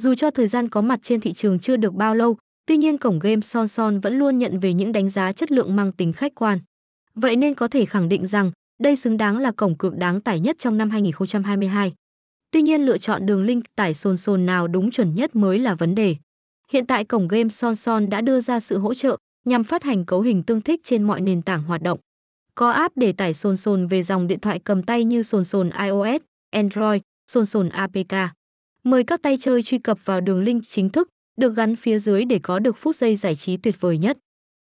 Dù cho thời gian có mặt trên thị trường chưa được bao lâu, tuy nhiên cổng game Son Son vẫn luôn nhận về những đánh giá chất lượng mang tính khách quan. Vậy nên có thể khẳng định rằng đây xứng đáng là cổng cược đáng tải nhất trong năm 2022. Tuy nhiên lựa chọn đường link tải Son Son nào đúng chuẩn nhất mới là vấn đề. Hiện tại cổng game Son Son đã đưa ra sự hỗ trợ nhằm phát hành cấu hình tương thích trên mọi nền tảng hoạt động. Có app để tải Son Son về dòng điện thoại cầm tay như Son Son iOS, Android, Son Son APK. Mời các tay chơi truy cập vào đường link chính thức, được gắn phía dưới để có được phút giây giải trí tuyệt vời nhất.